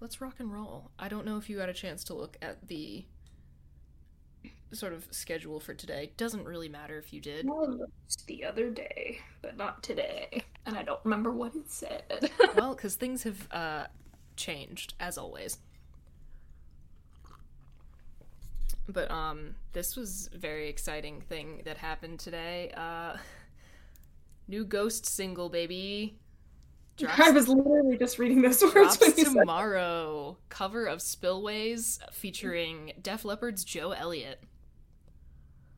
let's rock and roll. I don't know if you got a chance to look at the sort of schedule for today. Doesn't really matter if you did. the other day, but not today. And I don't remember what it said. well, because things have uh, changed, as always. But um, this was a very exciting thing that happened today. Uh, new Ghost single, baby. Drops, I was literally just reading those words drops when you said tomorrow. Cover of Spillways featuring Def Leppard's Joe Elliott.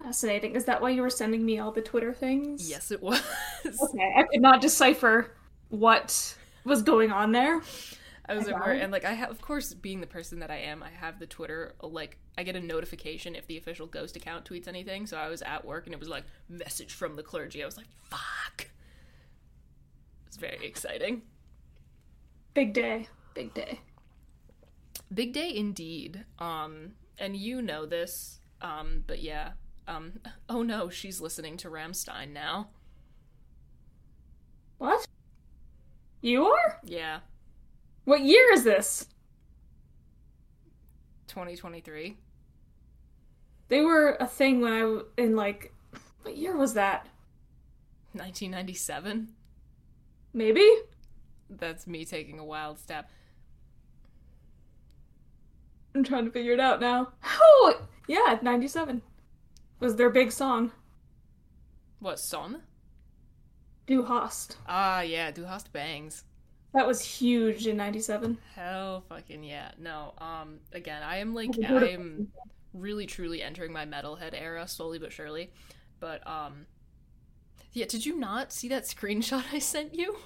Fascinating. Is that why you were sending me all the Twitter things? Yes, it was. Okay, I could not decipher what was going on there. I was I at got work, it. and like I have, of course, being the person that I am, I have the Twitter. Like I get a notification if the official Ghost account tweets anything. So I was at work, and it was like message from the clergy. I was like, "Fuck!" It's very exciting. Big day. Big day. Big day indeed. Um, and you know this. Um, but yeah. Um, oh no, she's listening to Rammstein now. What? You are? Yeah, What year is this? 2023. They were a thing when I in like what year was that? 1997. Maybe? That's me taking a wild step. I'm trying to figure it out now. Oh, yeah, 97 was their big song. What song? Du Hast. Ah, yeah, Du hast bangs. That was huge in 97. Hell fucking yeah. No, um again, I am like Have you heard of- I am really truly entering my metalhead era slowly but surely. But um yeah, did you not see that screenshot I sent you?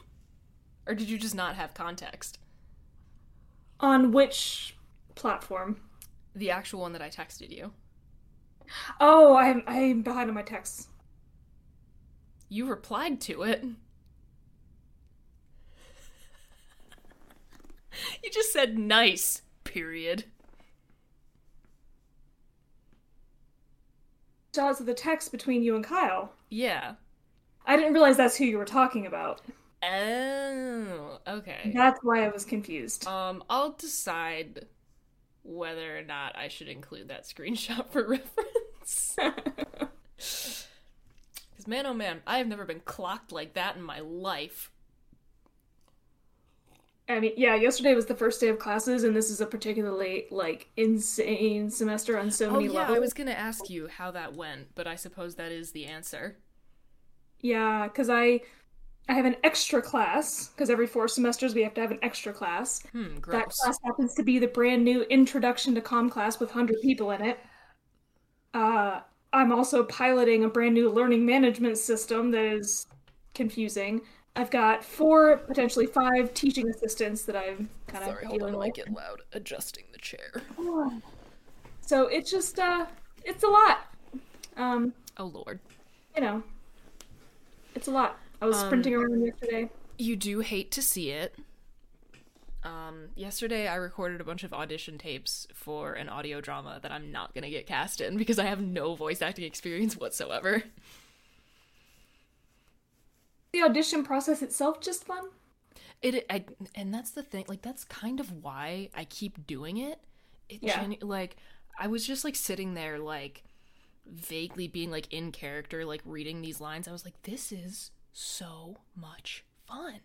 Or did you just not have context? On which platform? The actual one that I texted you. Oh, I'm I'm behind on my texts. You replied to it. you just said nice, period. Out to the text between you and Kyle. Yeah. I didn't realize that's who you were talking about. Oh, okay. That's why I was confused. Um, I'll decide whether or not I should include that screenshot for reference. Because, man, oh man, I have never been clocked like that in my life. I mean, yeah, yesterday was the first day of classes, and this is a particularly like insane semester on so Oh, many yeah, levels. I was gonna ask you how that went, but I suppose that is the answer. Yeah, because I I have an extra class because every four semesters we have to have an extra class. Hmm, That class happens to be the brand new Introduction to Com class with 100 people in it. Uh, I'm also piloting a brand new learning management system that is confusing. I've got four, potentially five teaching assistants that I'm kind of Sorry, hold on, dealing I get loud. Adjusting the chair. So it's just uh, it's a lot. Um, Oh, lord. you know, it's a lot. I was Um, sprinting around yesterday. You do hate to see it. Um, yesterday, I recorded a bunch of audition tapes for an audio drama that I'm not gonna get cast in because I have no voice acting experience whatsoever. The audition process itself just fun. It, I, and that's the thing. Like, that's kind of why I keep doing it. It, Yeah. genu- like, I was just like sitting there, like, vaguely being like in character, like reading these lines. I was like, this is so much fun.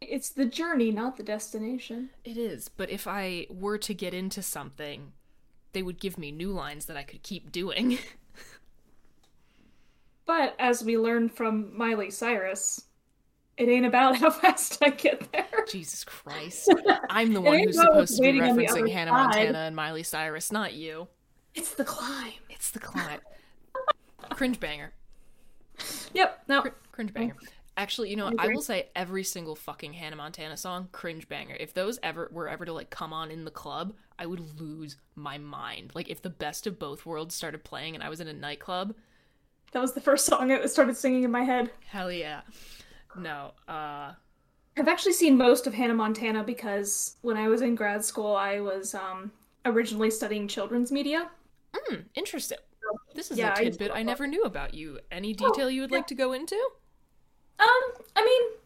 It's the journey, not the destination. It is, but if I were to get into something, they would give me new lines that I could keep doing. But as we learned from Miley Cyrus, it ain't about how fast I get there. Jesus Christ. I'm the one who's supposed to be waiting on the referencing Hannah side. Montana and Miley Cyrus, not you. It's the climb. It's the climb. Cringe banger. Yep. No. Cr- cringe banger. Actually, you know, what? I will say every single fucking Hannah Montana song, cringe banger. If those ever were ever to like come on in the club, I would lose my mind. Like if the best of both worlds started playing and I was in a nightclub, That was the first song that started singing in my head. hell yeah. No, uh I've actually seen most of Hannah Montana because when I was in grad school, I was um, originally studying children's media. Hmm, interesting. This is Yeah, a I tidbit to I never knew about you. Any detail you would like to go into? Um, I mean,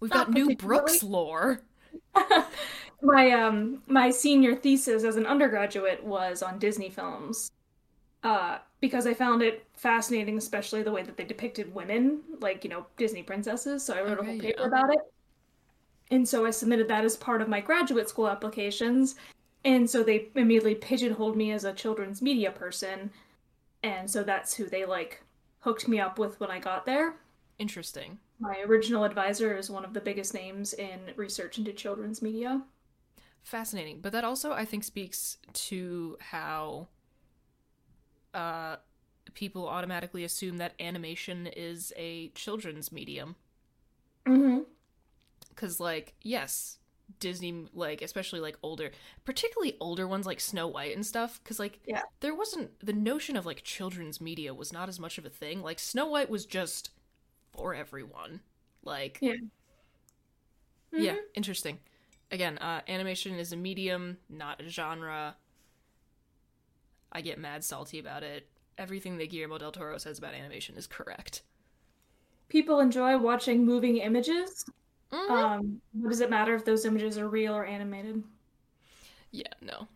We've got new. Brookes lore. my um my senior thesis as an undergraduate was on Disney films. Uh, because I found it fascinating, especially the way that they depicted women, like, you know, Disney princesses. So I wrote a whole paper yeah. about it. And so I submitted that as part of my graduate school applications. And so they immediately pigeonholed me as a children's media person. And so that's who they like hooked me up with when I got there. Interesting. My original advisor is one of the biggest names in research into children's media. Fascinating. But that also I think speaks to how uh people automatically assume that animation is a children's medium. Mm-hmm. Cuz like, yes, Disney like especially like older, particularly older ones like Snow White and stuff cuz like Yeah. there wasn't the notion of like children's media was not as much of a thing. Like Snow White was just for everyone. Like Yeah. Yeah, interesting. Again, uh, animation is a medium, not a genre. I get mad salty about it. Everything that Guillermo del Toro says about animation is correct. People enjoy watching moving images. Mhm. Um, what does it matter if those images are real or animated? yeah, no.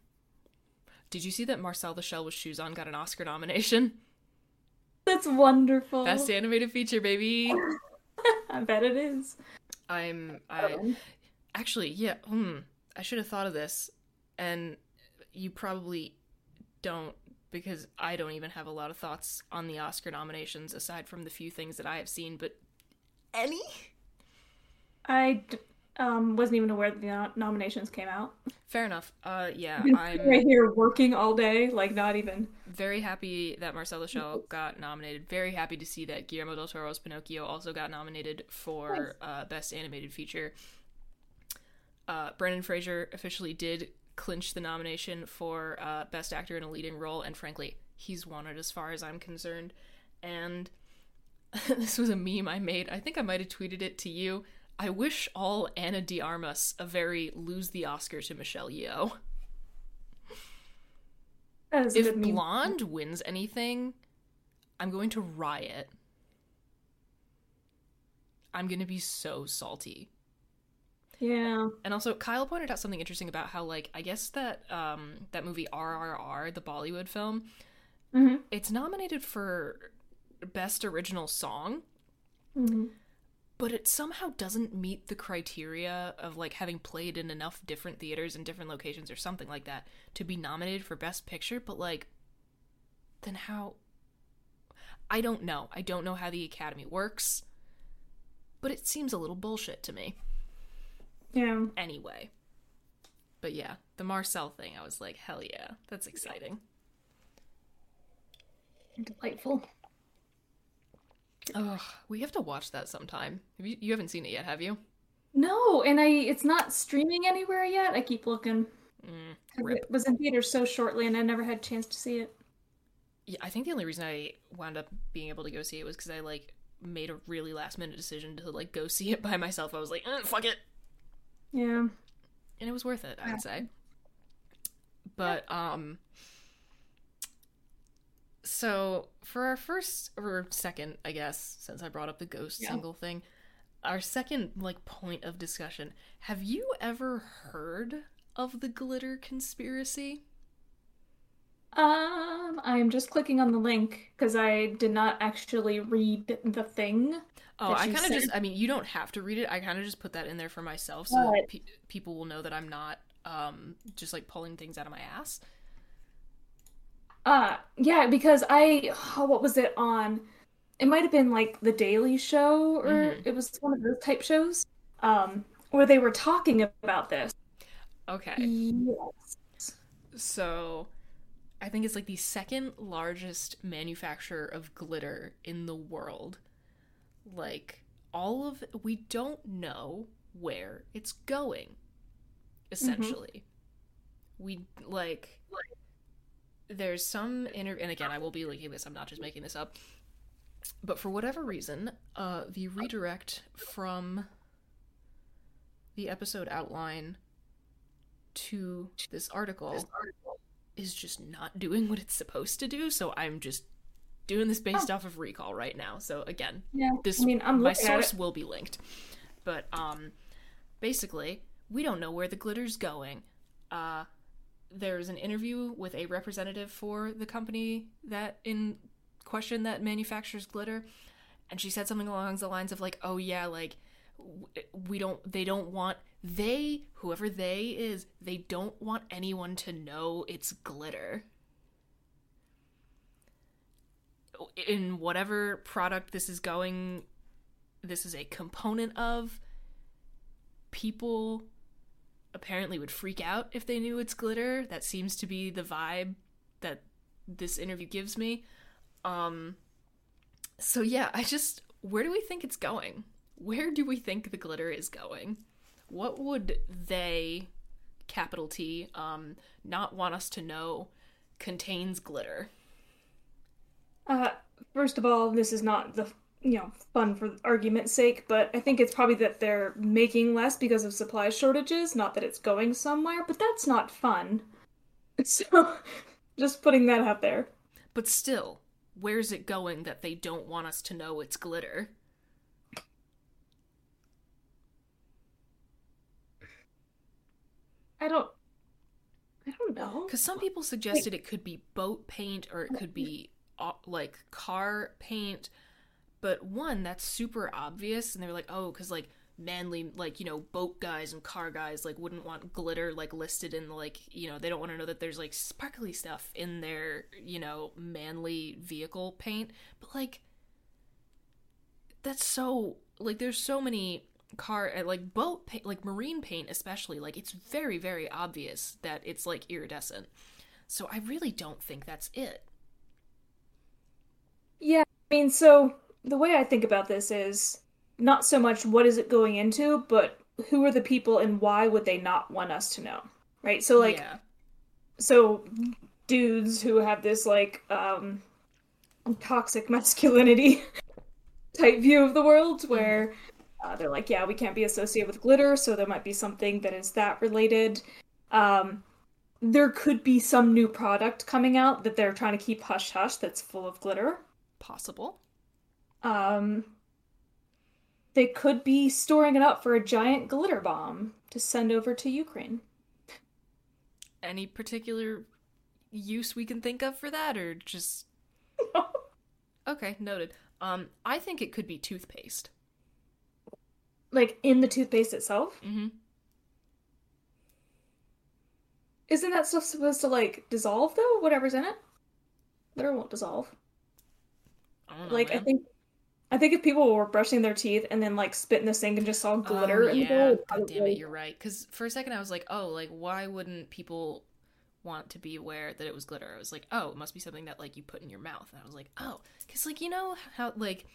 Did you see that Marcel the Shell with Shoes On got an Oscar nomination? That's wonderful. Best animated feature, baby. I bet it is. I'm I actually yeah. Hmm. I should have thought of this, and you probably don't because I don't even have a lot of thoughts on the Oscar nominations aside from the few things that I have seen. But any I d- um, wasn't even aware that the no- nominations came out. fair enough. Uh, yeah, I'm right here working all day, like not even. very happy that Marcel Shell got nominated. Very happy to see that Guillermo del Toro's Pinocchio also got nominated for uh, best animated feature. Uh, Brendan Fraser officially did clinch the nomination for uh, best actor in a leading role, and frankly, he's won it as far as I'm concerned. And this was a meme I made. I think I might have tweeted it to you. I wish all Ana de Armas a very lose the Oscar to Michelle Yeoh. If blonde wins anything i'm going to riot i'm going to be so salty Yeah. and also kyle pointed out something interesting about how like i guess that um that movie rrr the bollywood film Mhm. it's nominated for best original song Mhm. But it somehow doesn't meet the criteria of like having played in enough different theaters and different locations or something like that to be nominated for best picture but like then how I don't know. I don't know how the academy works, but it seems a little bullshit to me Yeah. anyway. But yeah, the Marcel thing, I was like, hell yeah, that's exciting. Delightful. Oh, we have to watch that sometime. Have you, you haven't seen it yet, have you? No, and I it's not streaming anywhere yet. I keep looking. Mm. It was in theaters so shortly, and I never had a chance to see it. Yeah, I think the only reason I wound up being able to go see it was because I like made a really last minute decision to like go see it by myself. I was like, eh, fuck it, Yeah. and it was worth it, I would say. But um so for our first or second, I guess, since I brought up the ghost Yeah. single thing, our second like point of discussion, have you ever heard of the glitter conspiracy? Um, I'm just clicking on the link because I did not actually read the thing. Oh, I kind of just, I mean, you don't have to read it. I kind of just put that in there for myself so pe- people will know that I'm not um just like pulling things out of my ass. Uh, yeah, because I, oh, what was it on? It might have been like The Daily Show, or Mhm. it was one of those type shows, um, where they were talking about this. Okay. Yes. So, I think it's like the second largest manufacturer of glitter in the world. Like, all of we don't know where it's going, essentially. We, like, there's some inter and again, I will be linking this, I'm not just making this up. But for whatever reason, uh, the redirect from the episode outline to this article is just not doing what it's supposed to do. So I'm just doing this based off of recall right now. So again, Yeah, this I mean, I'm my source will be linked. But um basically, we don't know where the glitter's going. Uh there's an interview with a representative for the company that in question that manufactures glitter and she said something along the lines of like oh yeah like we don't they don't want they whoever they is they don't want anyone to know it's glitter. In whatever product this is going this is a component of people apparently would freak out if they knew it's glitter. That seems to be the vibe that this interview gives me. Um so yeah i just where do we think it's going? Where do we think the glitter is going? What would they capital t um not want us to know contains glitter? Uh, first of all, this is not the you know fun for argument's sake, but I think it's probably that they're making less because of supply shortages, not that it's going somewhere. But that's not fun. So, just putting that out there. But still, where's it going that they don't want us to know it's glitter? I don't. I don't know. Because some people suggested it could be boat paint or it could be uh, like car paint. But one, that's super obvious. And they were like, oh, because like manly, like, you know, boat guys and car guys like wouldn't want glitter like listed in like, you know, they don't want to know that there's like sparkly stuff in their, you know, manly vehicle paint. But like, that's so like there's so many car uh, like boat paint like marine paint especially like it's very very obvious that it's like iridescent so i really don't think that's it Yeah, I mean, so the way I think about this is not so much what is it going into, but who are the people and why would they not want us to know? Right? So like yeah so dudes who have this like um toxic masculinity type view of the world where uh, they're like yeah we can't be associated with glitter so there might be something that is that related um there could be some new product coming out that they're trying to keep hush hush that's full of glitter possible um they could be storing it up for a giant glitter bomb to send over to ukraine. Any particular use we can think of for that or just okay noted. Um i think it could be toothpaste. Like in the toothpaste itself? Mm-hmm. Isn't that stuff supposed to like dissolve though? Whatever's in it, glitter won't dissolve. i don't know Like I think, I think if people were brushing their teeth and then like spit in the sink and just saw glitter oh, yeah. it'd God damn it you're right. Because for a second i was like oh like why wouldn't people want to be aware that it was glitter? I was like oh it must be something that like you put in your mouth. And i was like oh. Because like you know how like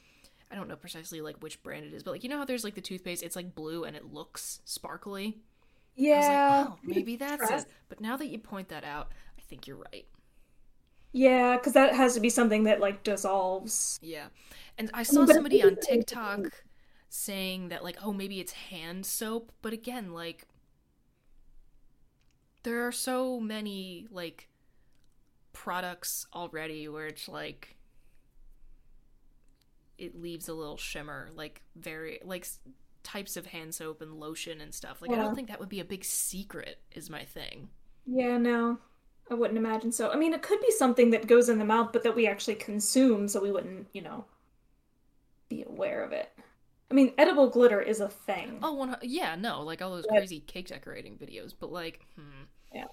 i don't know precisely like which brand it is but like you know how there's like the toothpaste it's like blue and it looks sparkly? Yeah, I was like, oh, maybe that's it. But now that you point that out, I think you're right. Yeah, because that has to be something that like dissolves. Yeah. And I saw somebody on TikTok saying that like oh maybe it's hand soap, but again like there are so many like products already where it's like it leaves a little shimmer like very like types of hand soap and lotion and stuff like i don't think that would be a big secret is my thing Yeah, no. I wouldn't imagine so. I mean, it could be something that goes in the mouth, but that we actually consume, so we wouldn't, you know, be aware of it. I mean, edible glitter is a thing. oh one, yeah no like all those Yeah. crazy cake decorating videos but like hmm, Yeah.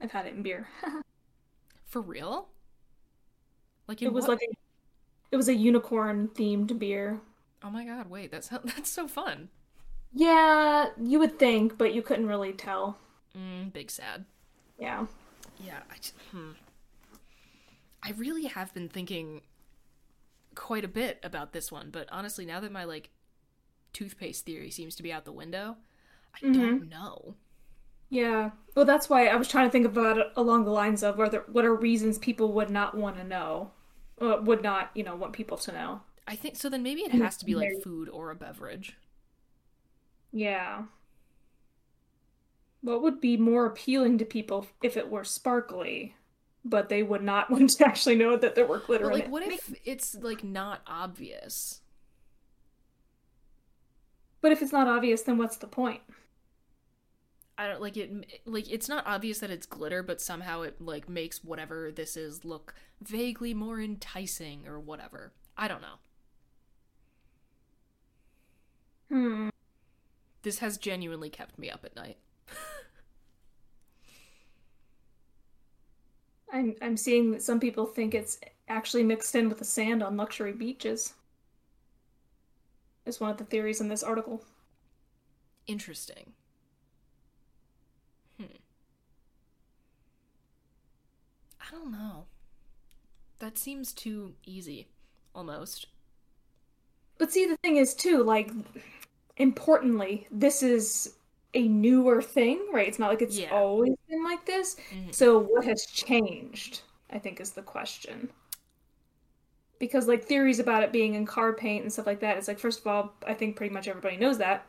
I've had it in beer. for real like It was what- like a, it was a unicorn themed beer. oh my god wait that's that's so fun Yeah, you would think, but you couldn't really tell. mm, big sad Yeah. Yeah, I just, hmm. I really have been thinking quite a bit about this one, but honestly, now that my like toothpaste theory seems to be out the window, I don't know. Yeah. Well, that's why I was trying to think about it along the lines of whether what are reasons people would not want to know, uh, would not, you know, want people to know. I think so. Then maybe it has to be like food or a beverage. Yeah. What would be more appealing to people if it were sparkly, but they would not want to actually know that there were glitter But in like, it? what if it's like not obvious? But if it's not obvious, then what's the point? I don't like it. Like it's not obvious that it's glitter, but somehow it like makes whatever this is look vaguely more enticing or whatever. I don't know. Hmm. This has genuinely kept me up at night. I'm I'm seeing that some people think it's actually mixed in with the sand on luxury beaches. Is one of the theories in this article. Interesting. Hmm. I don't know. That seems too easy, almost. But see, the thing is too, like, importantly, this is a newer thing, right? It's not like it's Yeah. always been like this. Mhm. So what has changed, I think is the question. Because like theories about it being in car paint and stuff like that, it's like first of all, I think pretty much everybody knows that.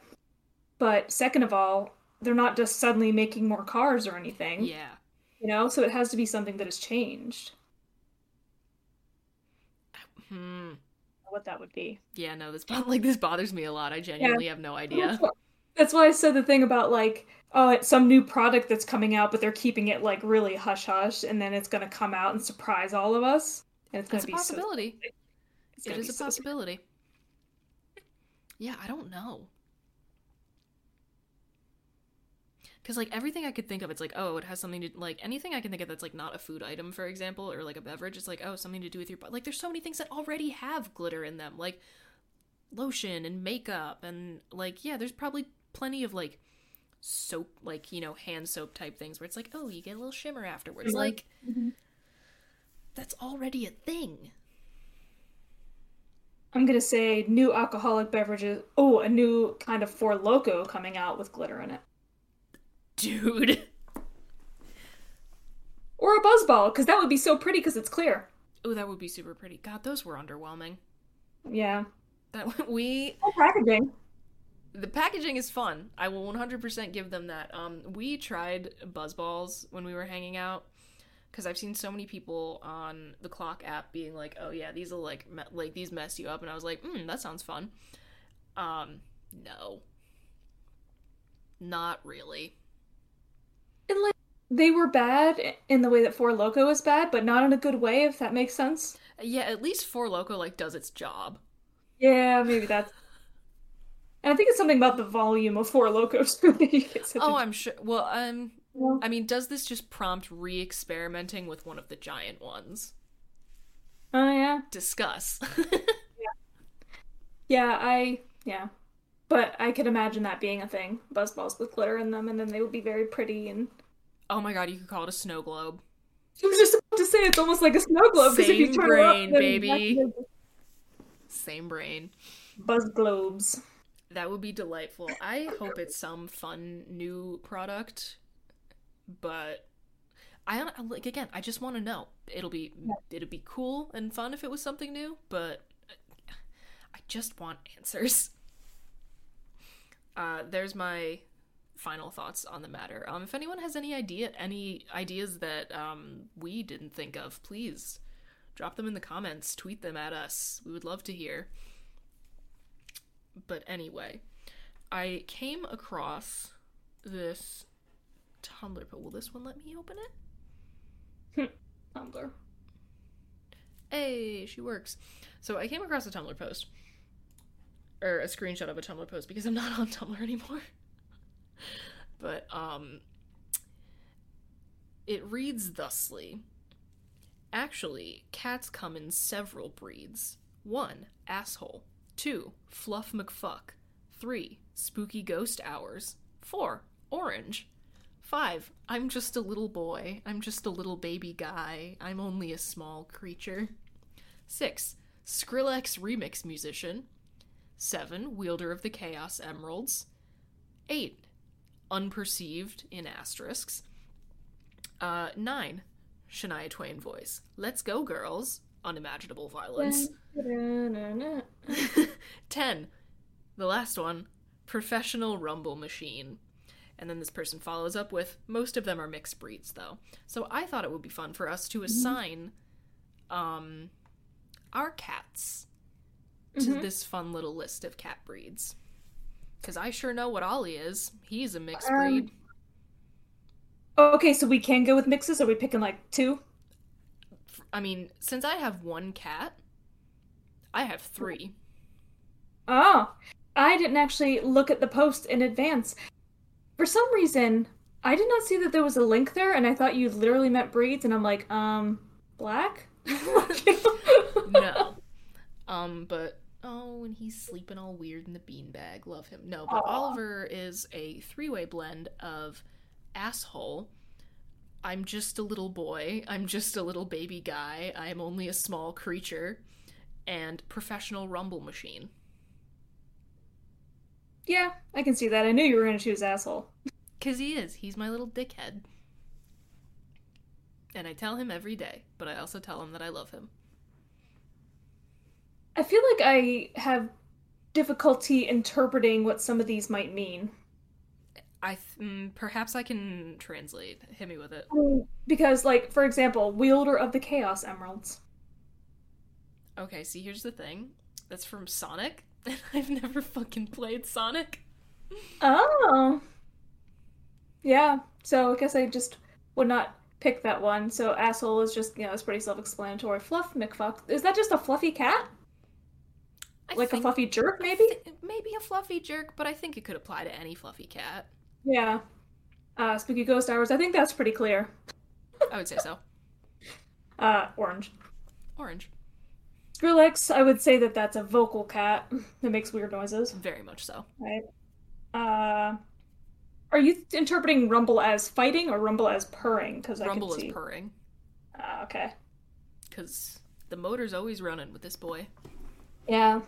But second of all, they're not just suddenly making more cars or anything, Yeah. you know? So it has to be something that has changed. Hmm. What that would be. Yeah, no, this like this bothers me a lot. I genuinely have no idea. That's why- I said the thing about like, oh, it's some new product that's coming out, but they're keeping it like really hush hush, and then it's gonna come out and surprise all of us, and it's gonna It's a be so. possibility. It's It is a so possibility. Yeah, I don't know. Because like everything I could think of, it's like oh, it has something to like anything I can think of that's like not a food item, for example, or like a beverage. It's like oh, something to do with your body. Like there's so many things that already have glitter in them, like lotion and makeup, and like yeah, there's probably plenty of like soap, like you know, hand soap type things where it's like oh, you get a little shimmer afterwards. Mhm. Like that's already a thing. I'm gonna say new alcoholic beverages. Oh, a new kind of Four Loco coming out with glitter in it, Dude. or a Buzzball, because that would be so pretty because it's clear. Oh, that would be super pretty. God, those were underwhelming. Yeah, That we oh, packaging. The packaging is fun. I will 100% give them that. Um we tried buzzballs when we were hanging out cuz I've seen so many people on the clock app being like, "Oh yeah, these will like me- like these mess you up." And I was like, "Hmm, that sounds fun." Um no. Not really. And like they were bad in the way that Four Loco is bad, but not in a good way, if that makes sense. Yeah, at least Four Loco like does its job. Yeah, maybe that's. And I think it's something about the volume of Four Locos. too, that you get such a- Oh, I'm sure. Well, um Yeah. I mean, does this just prompt re-experimenting with one of the giant ones? Oh yeah, Discuss. yeah. I yeah, but I could imagine that being a thing. Buzzballs with glitter in them, and then they would be very pretty. And oh my god, you could call it a snow globe. I was just about to say it's almost like a snow globe because if you Same turn it up, brain, baby. Same brain. Buzz globes. That would be delightful. I hope it's some fun new product, but I like again. I just want to know. It'll be it'll be cool and fun if it was something new, but I just want answers. Uh, there's my final thoughts on the matter. Um, if anyone has any idea, any ideas that um, we didn't think of, please drop them in the comments, tweet them at us. We would love to hear. But anyway, I came across this Tumblr, but will this one let me open it? Tumblr. Hey, she works. So I came across a Tumblr post, or a screenshot of a Tumblr post because I'm not on Tumblr anymore. but um, it reads thusly. Actually, cats come in several breeds. One, asshole. Two, fluff McFuck. Three, spooky ghost hours. Four, orange. Five, I'm just a little boy. I'm just a little baby guy. I'm only a small creature. Six, Skrillex remix musician. Seven, wielder of the Chaos Emeralds. Eight, unperceived in asterisks. Uh, nine, Shania Twain voice. Let's go, girls. Unimaginable violence. Ten, the last one, professional rumble machine. And then this person follows up with most of them are mixed breeds though. So I thought it would be fun for us to assign um our cats to this fun little list of cat breeds. Cuz I sure know what Ollie is. He's a mixed Um, breed. Okay, so we can go with mixes. Are we picking like two? I mean, since I have one cat, I have 3. Oh, I didn't actually look at the post in advance. For some reason, I did not see that there was a link there, and I thought you literally meant breeds, and I'm like, um, black? no. Um, but oh, and he's sleeping all weird in the beanbag. Love him. No, but Aw. Oliver is a three-way blend of asshole. I'm just a little boy. I'm just a little baby guy. I am only a small creature. And professional rumble machine. Yeah, I can see that. I knew you were going to choose asshole. Cause he is. He's my little dickhead. And I tell him every day, but I also tell him that I love him. I feel like I have difficulty interpreting what some of these might mean. I th- mm, perhaps I can translate. Hit me with it. Because, like, for example, wielder of the Chaos Emeralds. Okay, see, here's the thing. That's from Sonic, and I've never fucking played Sonic. Oh. Yeah, so I guess I just would not pick that one. So asshole is just, you know, it's pretty self-explanatory. Fluff McFuck. Is that just a fluffy cat? I Like a fluffy jerk, maybe? thi- maybe a fluffy jerk, but I think it could apply to any fluffy cat. Yeah. Uh, spooky ghost hours. I think that's pretty clear. I would say so. Uh, orange. Orange. Skrillex, I would say that that's a vocal cat that makes weird noises, Very much so. right? Uh, are you interpreting rumble as fighting or rumble as purring? Because I Rumble can is see. purring, Ah, okay. because the motor's always running with this boy. Yeah.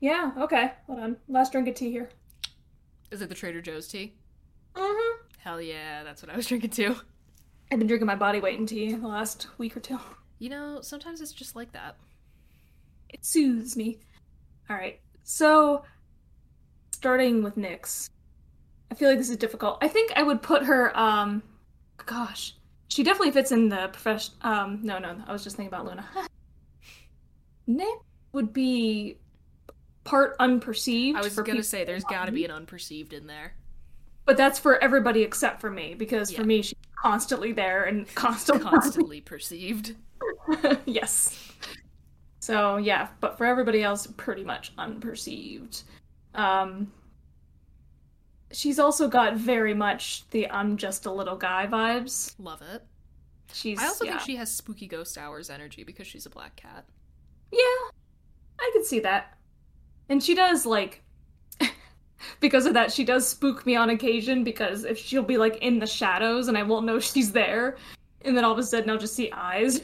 Yeah. Okay. Hold on. Last drink of tea here. Is it the Trader Joe's tea? Mm-hmm. Hell yeah, that's what I was drinking too. I've been drinking my body weight in tea the last week or two. You know, sometimes it's just like that. It soothes me. All right. So, starting with Nyx, I feel like this is difficult. I think I would put her. Um, gosh, she definitely fits in the profession. Um, no, no, I was just thinking about Luna. Nyx would be part unperceived. I was gonna people say there's got to be an unperceived in there. But that's for everybody except for me, because Yeah. for me, she's constantly there and constantly. Constantly perceived. yes. So yeah, but for everybody else, pretty much unperceived. Um, she's also got very much the "I'm just a little guy" vibes. Love it. She's. I also yeah. think she has spooky ghost hours energy because she's a black cat. Yeah, I can see that. And she does like because of that, she does spook me on occasion because if she'll be like in the shadows and I won't know she's there, and then all of a sudden I'll just see eyes.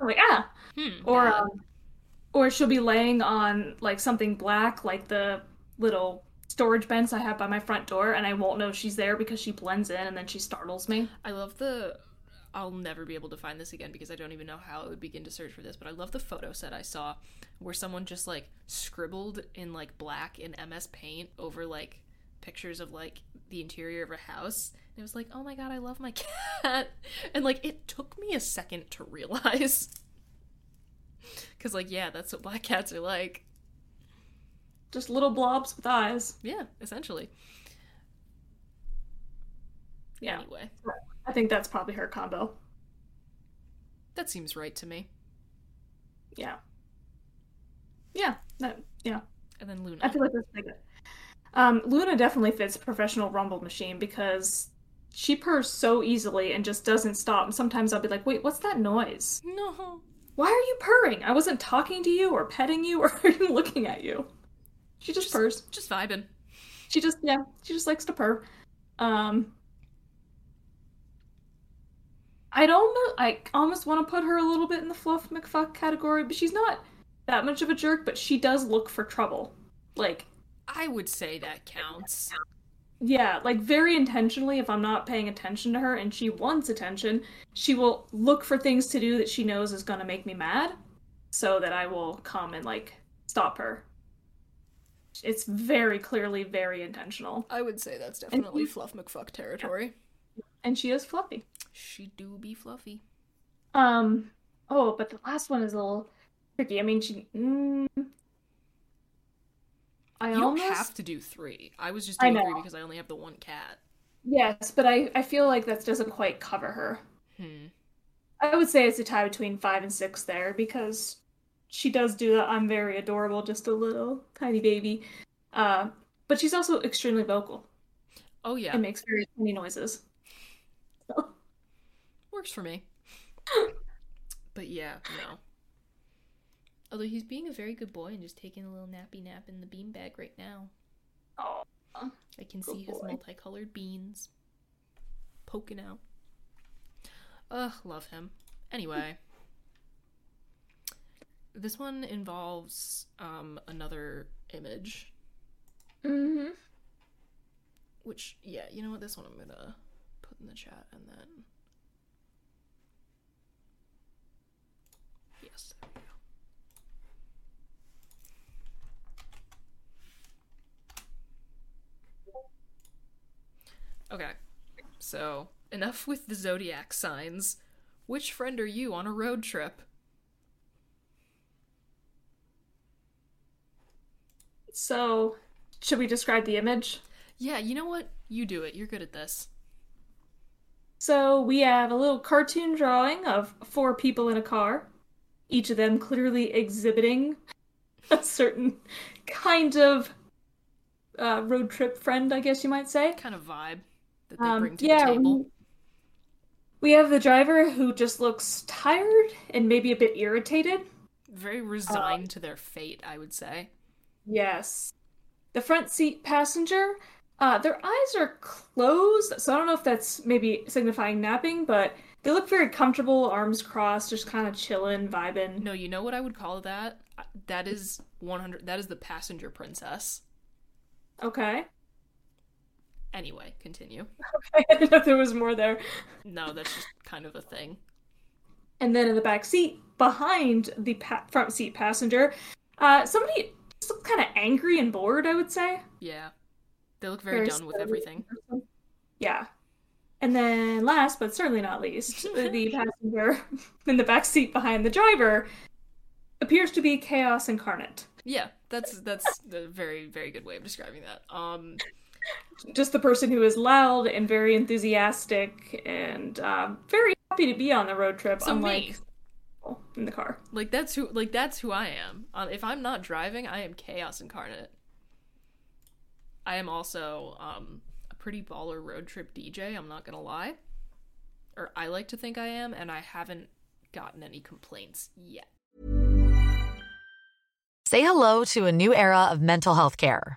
I'm like, ah. Hmm. Or um, or she'll be laying on like something black, like the little storage bench I have by my front door, and I won't know she's there because she blends in and then she startles me. I love the. I'll never be able to find this again because I don't even know how I would begin to search for this, but I love the photo set I saw where someone just like scribbled in like black in MS Paint over like pictures of like the interior of a house. It was like, oh my god, I love my cat. And like it took me a second to realize. Cause like, yeah, that's what black cats are like. Just little blobs with eyes. Yeah, essentially. Yeah. Anyway, I think that's probably her combo. that seems right to me. Yeah. Yeah. That, yeah. And then Luna. I feel like that's pretty good. Um, Luna definitely fits professional rumble machine because she purrs so easily and just doesn't stop. And sometimes I'll be like, wait, what's that noise? no. Why are you purring? I wasn't talking to you or petting you or even looking at you. She just, purrs. Just vibing. She just yeah, she just likes to purr. Um I'd almost I almost want to put her a little bit in the fluff McFuck category, but she's not that much of a jerk, but she does look for trouble. Like I would say that counts. Yeah, like very intentionally, if I'm not paying attention to her and she wants attention, she will look for things to do that she knows is gonna make me mad, so that I will come and like stop her. It's very clearly very intentional. I would say that's definitely Fluff McFuck territory. And she is fluffy. She do be fluffy. Um, oh, but the last one is a little tricky. I mean, she. Mm, I You almost don't have to do three. I was just doing three because I only have the one cat. yes, but I I feel like that doesn't quite cover her. Hmm. I would say it's a tie between five and six there because she does do that. I'm very adorable, just a little tiny baby. Uh, but she's also extremely vocal Oh yeah, and makes very funny noises. So, works for me. but yeah, no. Although he's being a very good boy and just taking a little nappy nap in the beanbag right now. oh, I can see his multicolored beans poking out. Ugh, love him. Anyway, this one involves um, another image, hmm which yeah, you know what? This one I'm gonna put in the chat and then yes, there we go. Okay, so enough with the zodiac signs. Which friend are you on a road trip? So, should we describe the image? Yeah, you know what? You do it. You're good at this. So we have a little cartoon drawing of four people in a car, each of them clearly exhibiting a certain kind of uh, road trip friend, I guess you might say. Kind of vibe that they Um, bring to yeah, the table. we- We have the driver who just looks tired and maybe a bit irritated. Very resigned to their fate, I would say. Yes. The front seat passenger, uh, their eyes are closed, so I don't know if that's maybe signifying napping, but they look very comfortable, arms crossed, just kind of chilling, vibing. No, you know what I would call that? That is 100 that is the passenger princess. Okay. Anyway, continue. Okay, I didn't know if there was more there. No, that's just kind of a thing. And then in the back seat, behind the pa- front seat passenger, uh, somebody just looked kind of angry and bored, I would say. Yeah. They look very, done with everything. Yeah. And then last but certainly not least, the passenger in the back seat behind the driver appears to be chaos incarnate. Yeah, that's that's a very very good way of describing that. Um Just the person who is loud and very enthusiastic and um, very happy to be on the road trip, So me. unlike people in the car. like that's who like that's who I am. Um, if I'm not driving, I am chaos incarnate. I am also um a pretty baller road trip DJ, I'm not going to lie. Or I like to think I am and I haven't gotten any complaints yet. Say hello to a new era of mental health care.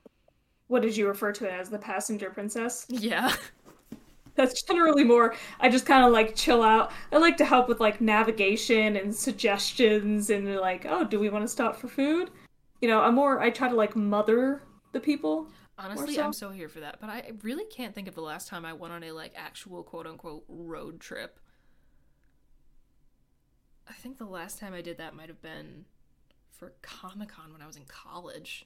what did you refer to it as the passenger princess? Yeah. That's generally more I just kind of like chill out. I like to help with like navigation and suggestions and like, oh, do we want to stop for food? You know, I'm more I try to like mother the people. Honestly, so. I'm so here for that, but I really can't think of the last time I went on a like actual quote unquote road trip. I think the last time I did that might have been for Comic Con when I was in college.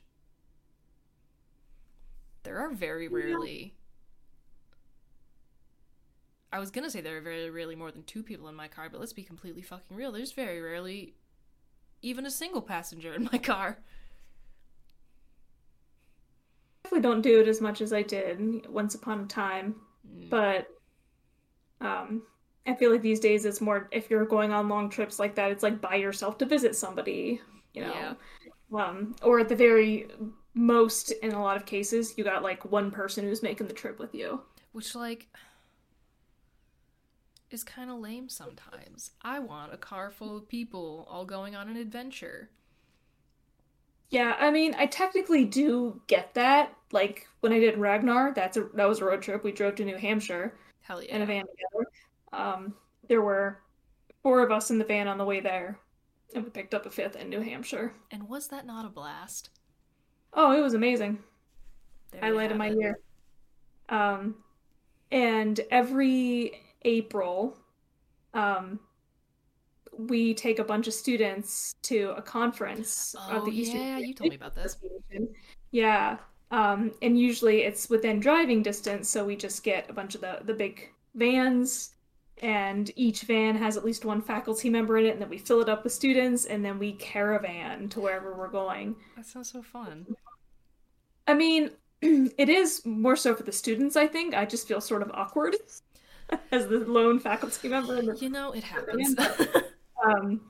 There are very rarely. I was gonna say there are very rarely more than two people in my car, but let's be completely fucking real. There's very rarely even a single passenger in my car. definitely don't do it as much as I did once upon a time, but um, I feel like these days it's more if you're going on long trips like that, it's like by yourself to visit somebody, you know, Yeah. um, or at the very most, in a lot of cases, you got like one person who's making the trip with you. Which, like, is kind of lame sometimes. I want a car full of people all going on an adventure. Yeah, I mean, I technically do get that. Like when I did Ragnar, that's a that was a road trip. We drove to New Hampshire. Hell yeah. in a van together. Um, there were four of us in the van on the way there, and we picked up a fifth in New Hampshire. And was that not a blast? Oh, it was amazing. There of have my year. Um, and every April, um, we take a bunch of students to a conference Oh, of the Eastern yeah, you told me about this. Yeah. Um, and usually it's within driving distance, so we just get a bunch of the the big vans, and each van has at least one faculty member in it, and then we fill it up with students, and then we caravan to wherever we're going. That sounds so fun. I mean, it is more so for the students, I think. I just feel sort of awkward as the lone faculty member in the You know, it happens. Um,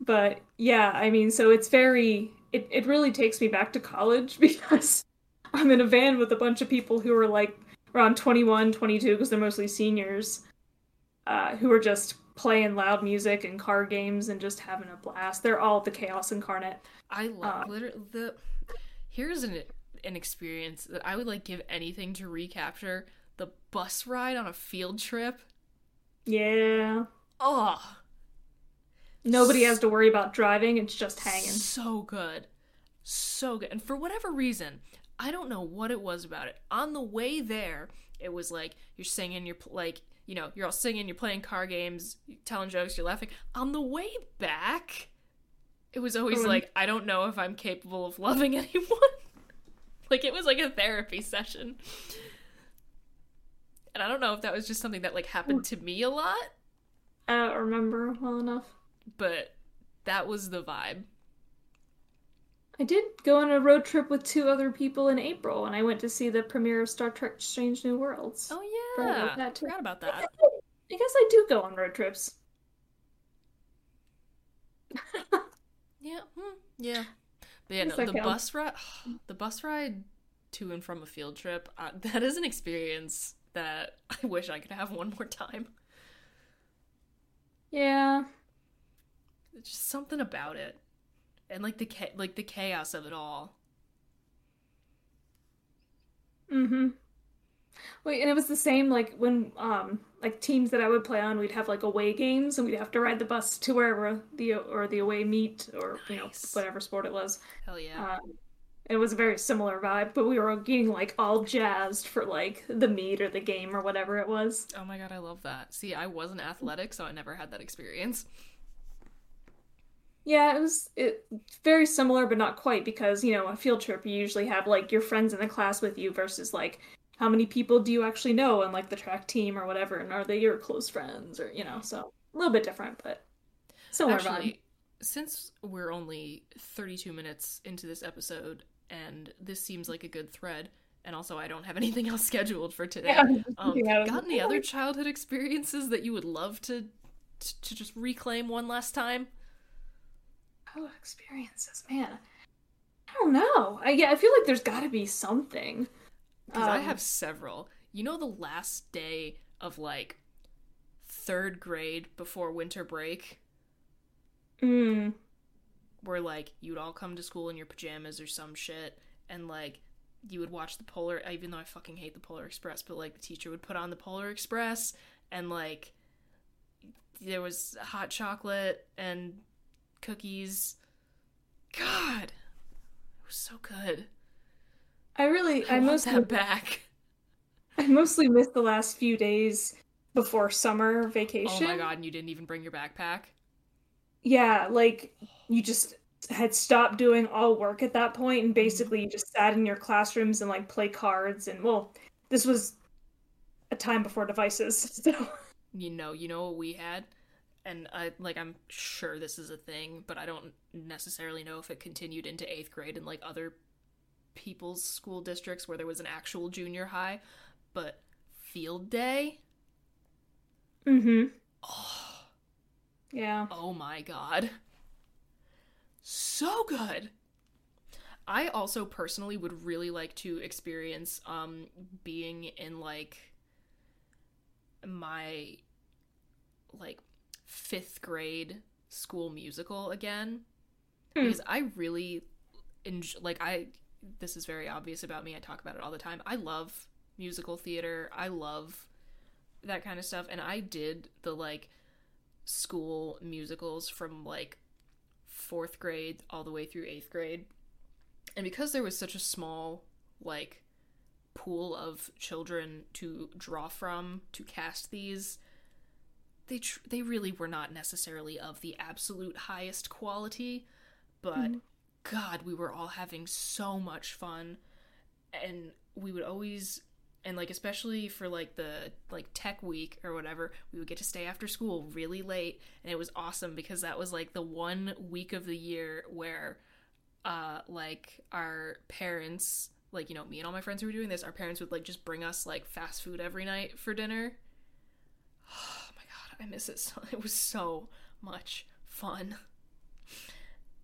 but yeah, I mean, so it's very, it, it really takes me back to college because I'm in a van with a bunch of people who are like around 21, 22, because they're mostly seniors, uh, who are just playing loud music and card games and just having a blast. They're all the chaos incarnate. I love Uh, literally the. Here's an an experience that I would like give anything to recapture the bus ride on a field trip. Yeah. Oh, Nobody has to worry about driving, it's just hanging. so good, so good. And for whatever reason, I don't know what it was about it. On the way there, it was like you're singing, you're like you know, you're all singing, you're playing card games, you're telling jokes, you're laughing. On the way back, it was always Oh, like I don't know if I'm capable of loving anyone. like it was like a therapy session. And I don't know if that was just something that like happened to me a lot, I don't remember well enough. but that was the vibe. I did go on a road trip with two other people in April, and I went to see the premiere of Star Trek Strange New Worlds. Oh yeah, that, too. forgot about that. I guess I do go on road trips. Yeah, hmm, yeah. But yeah, no, the bus ride, the bus ride to and from a field trip, uh, that is an experience that I wish I could have one more time. Yeah. It's just something about it, and like the cha- like the chaos of it all. Mm-hmm. Wait, and it was the same like when um like teams that I would play on, we'd have like away games and we'd have to ride the bus to wherever the or the away meet or you know whatever sport it was. Hell yeah. Um, it was a very similar vibe, but we were getting like all jazzed for like the meet or the game or whatever it was. oh my god, I love that. See, I wasn't athletic, so I never had that experience. Yeah, it was it very similar, but not quite because, you know, a field trip you usually have like your friends in the class with you versus like how many people do you actually know on like the track team or whatever, and are they your close friends or you know, so a little bit different, but similar Actually, vibe. since we're only 32 minutes into this episode and this seems like a good thread, and also I don't have anything else scheduled for today. Yeah, um, was got any "Oh, other childhood experiences that you would love to to, to just reclaim one last time? Oh, experiences, man. I don't know. I yeah, I feel like there's got to be something. Because I Um, have several. You know, the last day of like third grade before winter break, Mm, where like you would all come to school in your pajamas or some shit, and like you would watch the Polar. Even though I fucking hate the Polar Express, but like the teacher would put on the Polar Express, and like there was hot chocolate and cookies. God, it was so good. I really, I, I, mostly, that back. I mostly missed the last few days before summer vacation. Oh my god, and you didn't even bring your backpack. Yeah, like you just had stopped doing all work at that Mm-hmm. and basically you just sat in your classrooms and like play cards. And well, this was a time before devices, so you know you know what we had and i like i'm sure this is a thing but i don't necessarily know if it continued into eighth grade and like other people's school districts where there was an actual junior high but field day mm-hmm. oh, Yeah. oh my god so good i also personally would really like to experience um being in like my like fifth grade school musical again Hmm. because I really enjoy like I this is very obvious about me I talk about it all the time. I love musical theater. I love that kind of stuff. And I did the like school musicals from like fourth grade all the way through eighth grade. And because there was such a small like pool of children to draw from to cast these they tr- they really were not necessarily of the absolute highest quality. But hmm. God we were all having so much fun. And we would always and like especially for like the like tech week or whatever we would get to stay after school really late. And it was awesome because that was like the one week of the year where uh like our parents like you know me and all my friends who were doing this our parents would like just bring us like fast food every night for dinner. Oh my god i miss it so it was so much fun.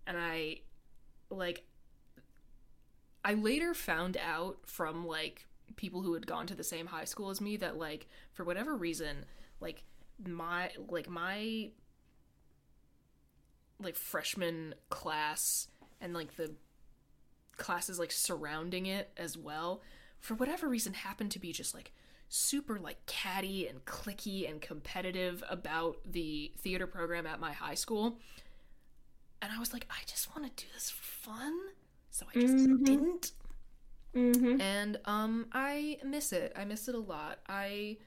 And i like i later found out from like people who had gone to the same high school as me that like for whatever reason like my like my like freshman class and like the classes like surrounding it as well for whatever reason happened to be just like super like catty and clicky and competitive about the theater program at my high school and i was like i just want to do this for fun. So i just Mhm. didn't. Mm-hmm. and um i miss it. I miss it a lot. I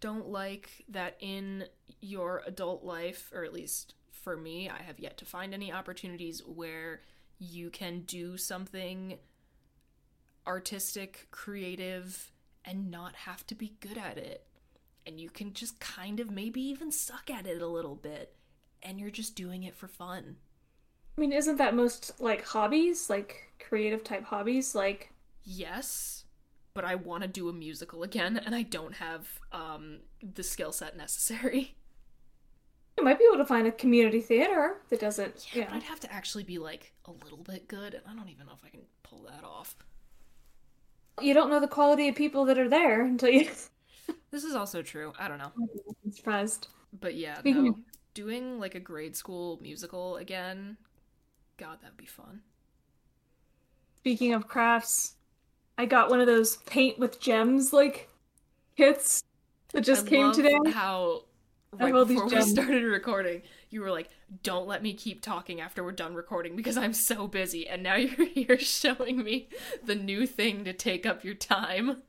don't like that in your adult life or at least for me i have yet to find any opportunities where you can do something artistic creative and not have to be good at it. And you can just kind of maybe even suck at it a little bit and you're just doing it for fun I mean, isn't that most like hobbies, like creative type hobbies? Like, yes but i want to do a musical again and i don't have um the skill set necessary you might be able to find a community theater that doesn't, yeah you but i'd have to actually be like a little bit good and i don't even know if i can pull that off You don't know the quality of people that are there until you. this is also true i don't know I'm surprised. but yeah Speaking no doing like a grade school musical again god that'd be fun Speaking of crafts, I got one of those paint with gems like kits that just I came today. How I right before we started recording, you were like, "Don't let me keep talking after we're done recording because I'm so busy." And now you're here showing me the new thing to take up your time.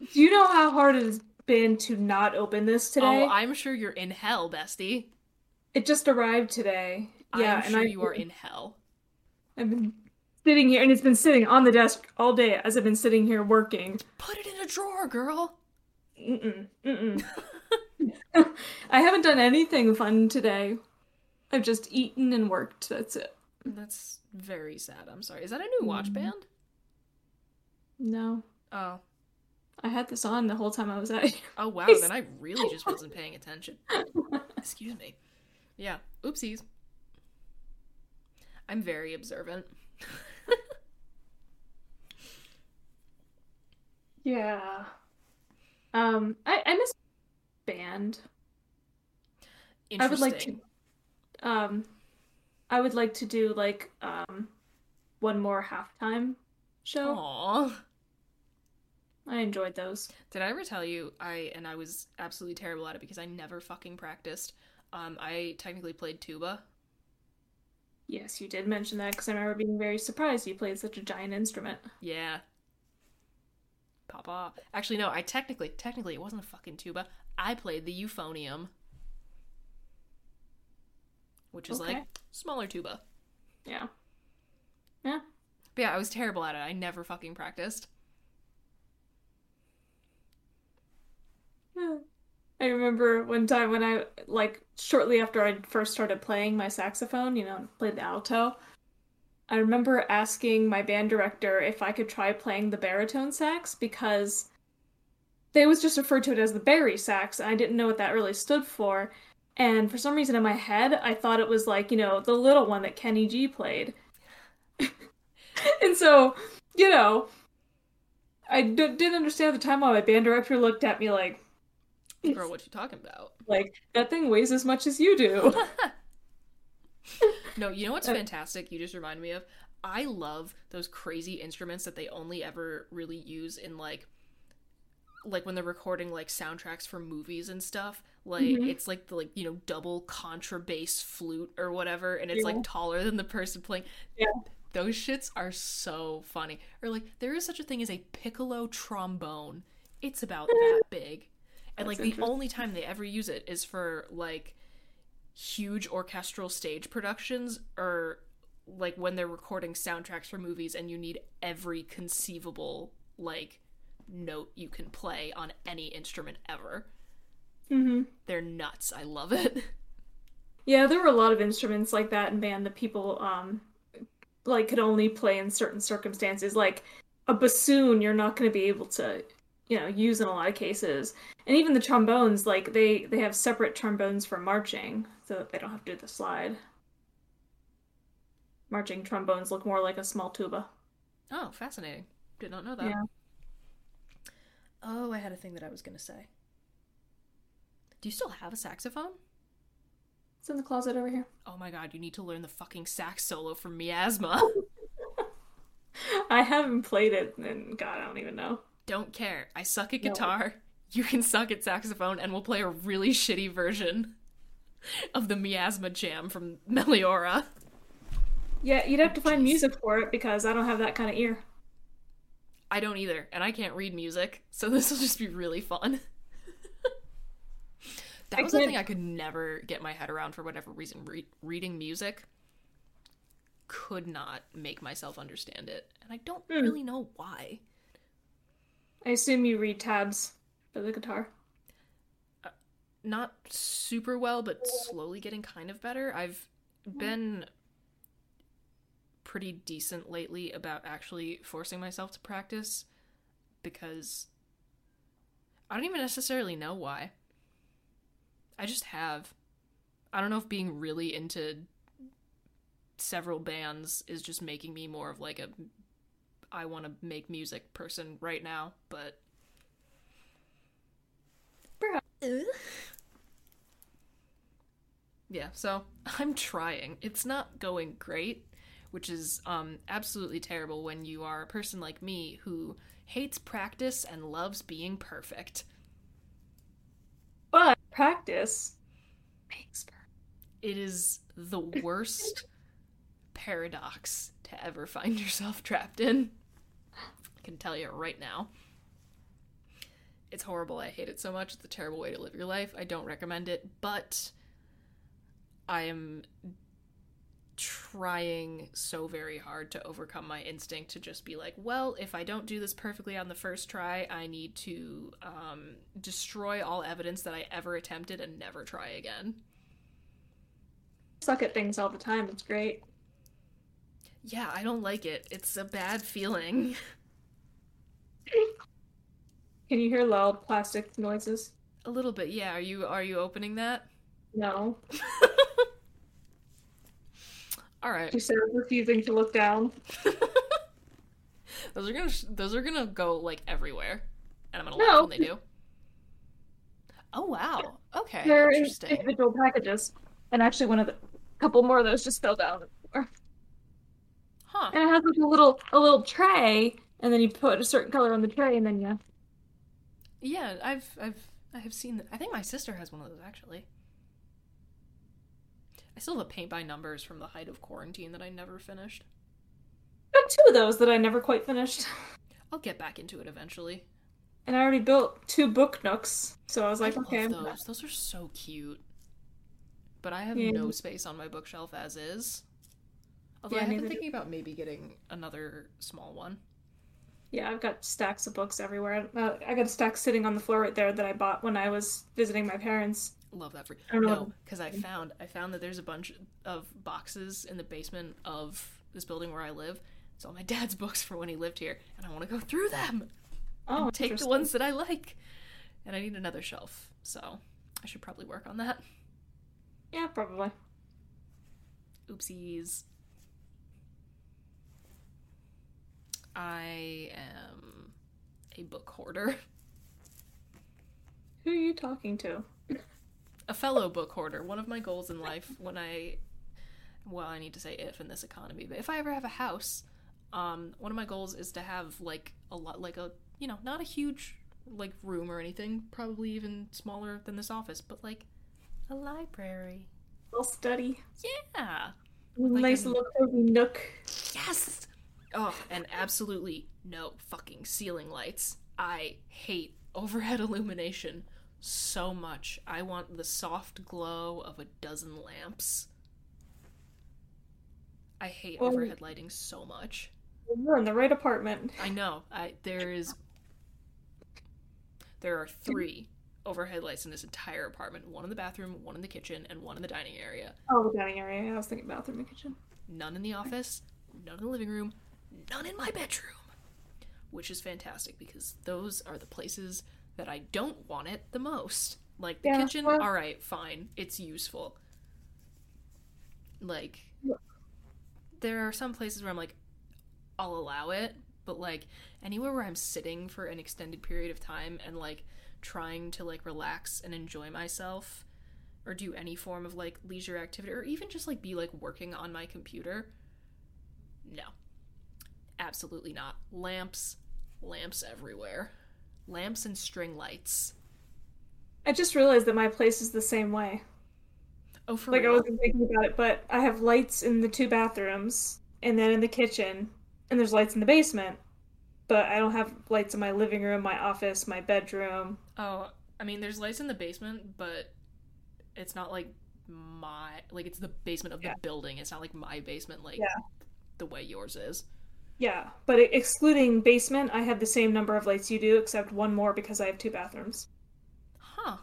Do you know how hard it has been to not open this today? Oh, I'm sure you're in hell, bestie. It just arrived today. Yeah, I'm and sure I, you are in hell. I've been sitting here, and it's been sitting on the desk all day as I've been sitting here working. Put it in a drawer, girl. Mm-mm, mm-mm. I haven't done anything fun today. I've just eaten and worked. That's it. That's very sad. I'm sorry. Is that a new watch Mhm. band? No. Oh. I had this on the whole time I was at. Oh wow, then I really just wasn't paying attention. Excuse me. Yeah. Oopsies. I'm very observant. Yeah. Um, I, I miss band. I would like to Interesting. um I would like to do like um one more halftime show. Aww. I enjoyed those. Did I ever tell you I and I was absolutely terrible at it because I never fucking practiced. Um, I technically played tuba. Yes, you did mention that because I remember being very surprised you played such a giant instrument. Yeah. Papa. Actually, no. I technically, technically, it wasn't a fucking tuba. I played the euphonium, which is like smaller tuba. Yeah. Yeah. But yeah, I was terrible at it. I never fucking practiced. I remember one time when I like shortly after I first started playing my saxophone, you know, played the alto. I remember asking my band director if I could try playing the baritone sax because they was just referred to it as the Barry sax, and I didn't know what that really stood for. And for some reason in my head, I thought it was like, you know, the little one that Kenny G played. and so, you know, I d- didn't understand at the time why my band director looked at me like, Girl, what you talking about? like that thing weighs as much as you do. No, you know what's Uh, fantastic? You just remind me of. I love those crazy instruments that they only ever really use in like like when they're recording like soundtracks for movies and stuff. Like Mhm. it's like the like, you know, double contrabass flute or whatever and it's Yeah. like taller than the person playing. Yeah. Those shits are so funny. Or like there is such a thing as a piccolo trombone. It's about that big. And like the only time they ever use it is for like huge orchestral stage productions or like when they're recording soundtracks for movies and you need every conceivable like note you can play on any instrument ever. hmm They're nuts. I love it. Yeah, there were a lot of instruments like that in band that people um like could only play in certain circumstances. Like a bassoon, you're not going to be able to, you know, use in a lot of cases. And even the trombones, like they they have separate trombones for marching, so that they don't have to do the slide. Marching trombones look more like a small tuba. Oh, fascinating. Did not know that. Yeah. Oh, I had a thing that I was going to say. Do you still have a saxophone? It's in the closet over here. Oh my god, you need to learn the fucking sax solo from Miasma. I haven't played it, and God, I don't even know. Don't care. I suck at No. guitar. You can suck at saxophone, and we'll play a really shitty version of the Miasma Jam from Meliora. Yeah, you'd have to find music for it because I don't have that kind of ear. I don't either, and I can't read music, so this will just be really fun. that I was the can't- thing I could never get my head around for whatever reason. Re- reading music could not make myself understand it, and I don't Hmm. really know why. I assume you read tabs for the guitar. Uh, not super well, but slowly getting kind of better. I've been pretty decent lately about actually forcing myself to practice because I don't even necessarily know why. I just have. I don't know if being really into several bands is just making me more of like a I want to make music person right now, but. Yeah, so I'm trying. It's not going great, which is um absolutely terrible when you are a person like me who hates practice and loves being perfect. But practice makes perfect. It is the worst paradox to ever find yourself trapped in. Can tell you right now. It's horrible. I hate it so much. It's a terrible way to live your life. I don't recommend it, but I am trying so very hard to overcome my instinct to just be like, well, if I don't do this perfectly on the first try, I need to um, destroy all evidence that I ever attempted and never try again. Suck at things all the time. It's great. Yeah, I don't like it. It's a bad feeling. Can you hear loud plastic noises? a little bit, yeah. Are you are you opening that? No. All right. She said, refusing to look down. those are gonna sh- those are gonna go like everywhere, and I'm gonna No. laugh when they do. Oh wow. Okay. They're in Interesting. individual packages. And actually, one of the couple more of those just fell down. Huh. And it has like a little a little tray, and then you put a certain color on the tray, and then you. Yeah, I've I've I have seen. I think my sister has one of those actually. I still have a paint by numbers from the height of quarantine that I never finished. Got two of those that I never quite finished. I'll get back into it eventually. And I already built two book nooks, so I was like, I okay. those. Those are so cute. But I have Yeah. no space on my bookshelf as is. Although Yeah, I have been do- thinking about maybe getting another small one. Yeah, I've got stacks of books everywhere. Uh, I got a stack sitting on the floor right there that I bought when I was visiting my parents. Love that for I don't know no, because I found I found that there's a bunch of boxes in the basement of this building where I live. It's all my dad's books from when he lived here, and I want to go through them Oh, and take the ones that I like. And I need another shelf, so I should probably work on that. Yeah, probably. Oopsies. I am a book hoarder. Who are you talking to? a fellow book hoarder. One of my goals in life when I well, I need to say if in this economy, but if I ever have a house, um, one of my goals is to have like a lot like a you know, not a huge like room or anything, probably even smaller than this office, but like a library. Little study. Yeah. nice an- little cozy nook. Yes. Oh, and absolutely no fucking ceiling lights. I hate overhead illumination so much. I want the soft glow of a dozen lamps. I hate Well- overhead lighting so much. You're in the right apartment. I know. I there is there are 3 overhead lights in this entire apartment. One in the bathroom, one in the kitchen, and one in the dining area. Oh, the dining area. I was thinking bathroom and kitchen. none in the office, none in the living room, none in my bedroom. Which is fantastic because those are the places that I don't want it the most. Like the Yeah, kitchen, well- alright, fine, it's useful. Like, there are some places where I'm like, I'll allow it, but like anywhere where I'm sitting for an extended period of time and like trying to like relax and enjoy myself or do any form of like leisure activity or even just like be like working on my computer. No. Absolutely not. Lamps, lamps everywhere. Lamps and string lights. I just realized that my place is the same way. Oh, for Like I wasn't thinking about it, but I have lights in the two bathrooms, and then in the kitchen, and there's lights in the basement. But I don't have lights in my living room, my office, my bedroom. Oh, I mean, there's lights in the basement, but it's not like my like it's the basement of the building. It's not like my basement, like Yeah. the way yours is. Yeah, but excluding basement, I have the same number of lights you do, except one more because I have two bathrooms. Huh?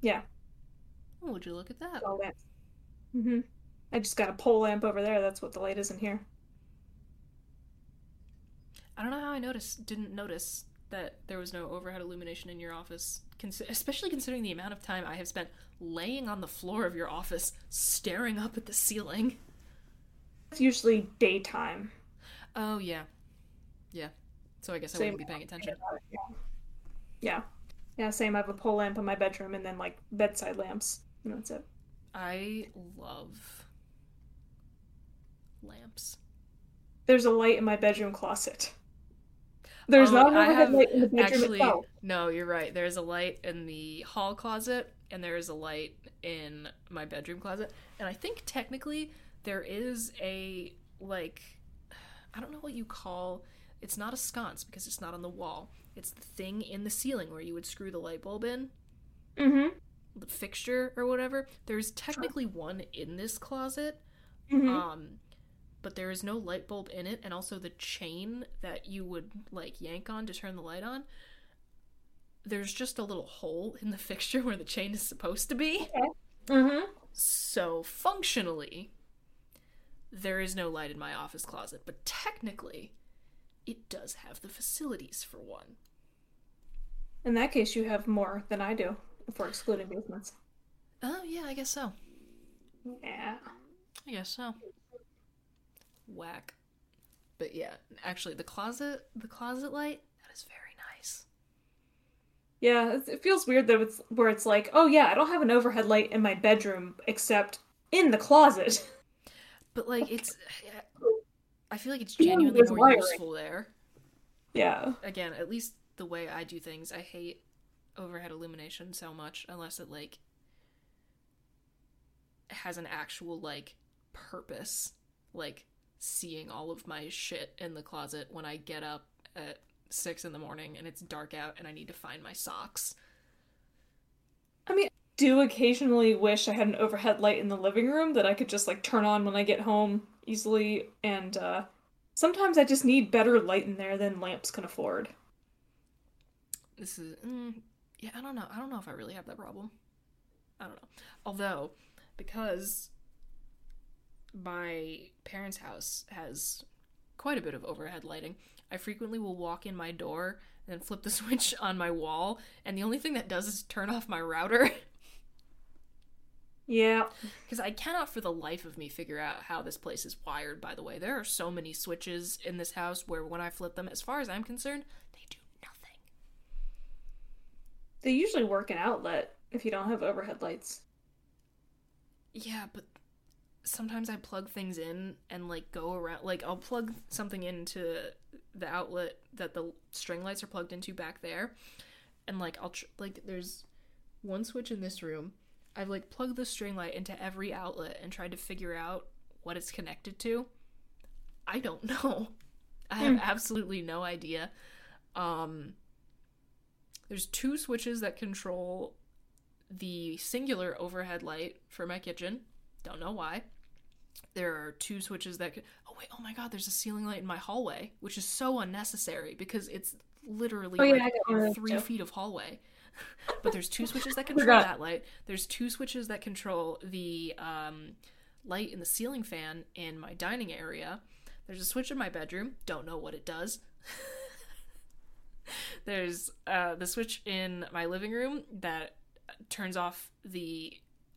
Yeah, Oh, would you look at that? all lamps. Mm-hmm. I just got a pole lamp over there. That's what the light is in here. I don't know how I noticed didn't notice that there was no overhead illumination in your office, especially considering the amount of time I have spent laying on the floor of your office, staring up at the ceiling. It's usually daytime. Oh yeah, yeah. So I guess I Same. wouldn't be paying attention. Yeah. Yeah, same. I have a pole lamp in my bedroom and then like bedside lamps. And that's it. I love lamps. There's a light in my bedroom closet. There's Oh, not an I overhead have- light in the bedroom Actually, itself. no, you're right. There's a light in the hall closet, and there is a light in my bedroom closet. And I think technically there is a like I don't know what you call it's not a sconce because it's not on the wall. It's the thing in the ceiling where you would screw the light bulb in, Mm-hmm. the fixture or whatever. There's technically one in this closet, Mhm. Um, but there is no light bulb in it, and also the chain that you would like yank on to turn the light on. There's just a little hole in the fixture where the chain is supposed to be. Mhm. So functionally, there is no light in my office closet, but technically, it does have the facilities for one. In that case, you have more than I do if we're excluding basements. Oh yeah, I guess so. Yeah. I guess so. Whack. But yeah, actually, the closet, the closet light, that is very nice. Yeah, it- it feels weird that it's where it's like, oh yeah, I don't have an overhead light in my bedroom except in the closet. But like, it's, I feel like it's genuinely more wiring. useful there. yeah. Again, at least the way I do things, I hate overhead illumination so much unless it like has an actual like purpose, like seeing all of my shit in the closet when I get up at six in the morning and it's dark out and I need to find my socks. Do occasionally wish I had an overhead light in the living room that I could just like turn on when I get home easily and uh sometimes I just need better light in there than lamps can afford. This is mm, yeah, I don't know. I don't know if I really have that problem. I don't know. Although because my parents' house has quite a bit of overhead lighting, I frequently will walk in my door and flip the switch on my wall, and the only thing that does is turn off my router. Yeah. Because I cannot for the life of me figure out how this place is wired, by the way. There are so many switches in this house where when I flip them, as far as I'm concerned, they do nothing. They usually work an outlet if you don't have overhead lights. Yeah, but sometimes I plug things in and like go around like I'll plug something into the outlet that the string lights are plugged into back there. And like I'll tr- like there's one switch in this room. I've like plugged the string light into every outlet and tried to figure out what it's connected to. I don't know. I have absolutely no idea. Um there's two switches that control the singular overhead light for my kitchen. Don't know why. There are two switches that. Oh wait! Oh my God! There's a ceiling light in my hallway, which is so unnecessary because it's literally Oh, yeah, like got one of those three feet of hallway. But there's two switches that control that light. There's two switches that control the um, light in the ceiling fan in my dining area. There's a switch in my bedroom. Don't know what it does. There's uh, the switch in my living room that turns off the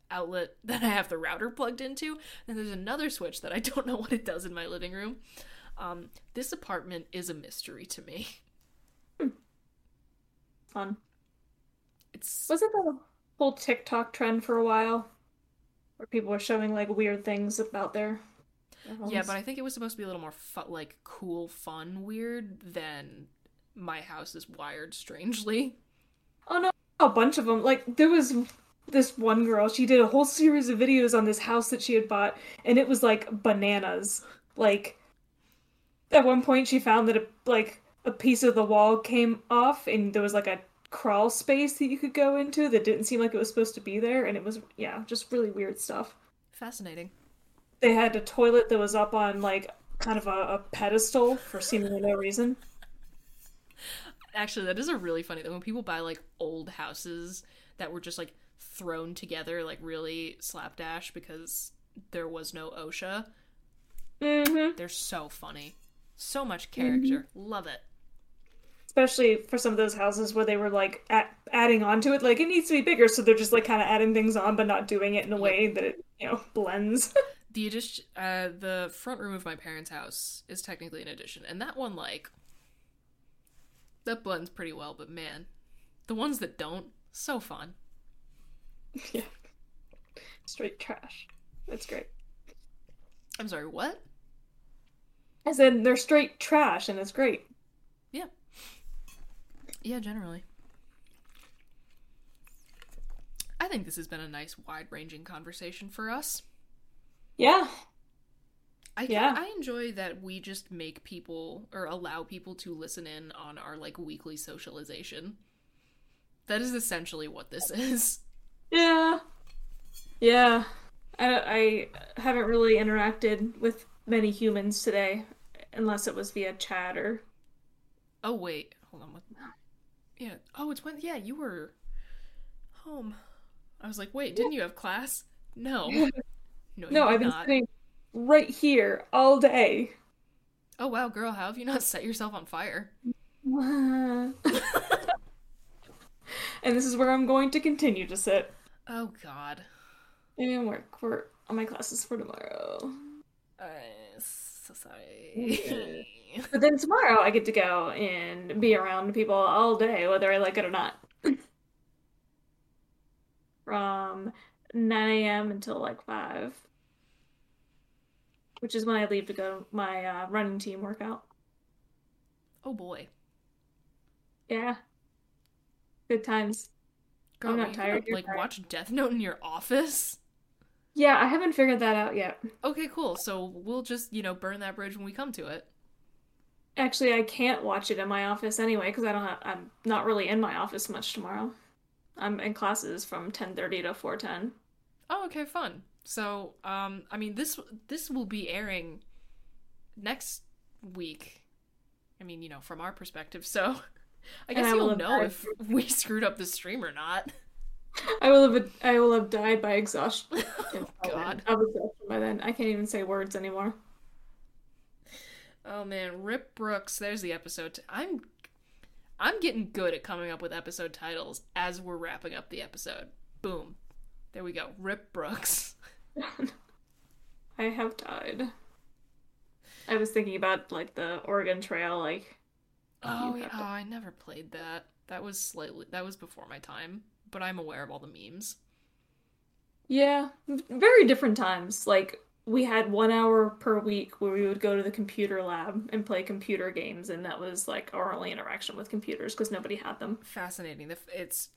outlet that I have the router plugged into. And there's another switch that I don't know what it does in my living room. Um, this apartment is a mystery to me. Fun. It's Wasn't that a whole TikTok trend for a while? Where people were showing like weird things about their, their yeah, but I think it was supposed to be a little more fu- like cool, fun, weird than my house is wired strangely. Oh no, a bunch of them. Like there was this one girl. She did a whole series of videos on this house that she had bought, and it was like bananas. Like at one point, she found that a, like a piece of the wall came off, and there was like a crawl space that you could go into that didn't seem like it was supposed to be there, and it was yeah, just really weird stuff. Fascinating. They had a toilet that was up on like kind of a, a pedestal for seemingly no reason. Actually, that is a really funny thing. When people buy like old houses that were just like thrown together, like really slapdash because there was no OSHA, Mm-hmm. they're so funny. So much character. Love it. Especially for some of those houses where they were like at, adding on to it like it needs to be bigger so they're just like kind of adding things on but not doing it in a way that it you know blends The addition, uh, the front room of my parents' house is technically an addition, and that one like that blends pretty well. But man, the ones that don't, so fun. yeah straight trash that's great I'm sorry, what? i said they're straight trash and it's great Yeah. Yeah, generally. I think this has been a nice, wide ranging conversation for us. yeah I Yeah. I enjoy that we just make people or allow people to listen in on our like weekly socialization. That is essentially what this is. yeah yeah I, I haven't really interacted with many humans today, unless it was via chat or. Oh wait, hold on. What? Yeah. Oh, it's when. Yeah, you were home. I was like, wait, didn't you have class? No. No, No, I've been not. sitting right here all day. Oh wow, girl, how have you not set yourself on fire? and this is where I'm going to continue to sit Oh god. and work for all my classes for tomorrow. I'm so sorry. But then tomorrow I get to go and be around people all day, whether I like it or not. From 9 a.m. until like 5. Which is when I leave to go my uh, running team workout. oh boy. Yeah. Good times. I'm not tired, gonna, like tired. watch Death Note in your office? Yeah, I haven't figured that out yet. Okay, cool. So we'll just, you know, burn that bridge when we come to it. Actually, I can't watch it in my office anyway because I don't have, I'm not really in my office much tomorrow. I'm in classes from 10:30 to 4:10. Oh, okay, fun. So, um, I mean, this this will be airing next week. I mean, you know, from our perspective. So, I guess I you'll know died. if we screwed up the stream or not. I will have I will have died by exhaustion. God. Of exhaustion by then. I can't even say words anymore. Oh man, Rip Brookes. There's the episode. i I'm I'm getting good at coming up with episode titles as we're wrapping up the episode. Boom. There we go. Rip Brookes. I have died. I was thinking about like the Oregon Trail, like Oh, yeah, to- oh, I never played that. That was slightly that was before my time, but I'm aware of all the memes. yeah, very different times. Like we had one hour per week where we would go to the computer lab and play computer games, and that was like our only interaction with computers because nobody had them. Fascinating. It's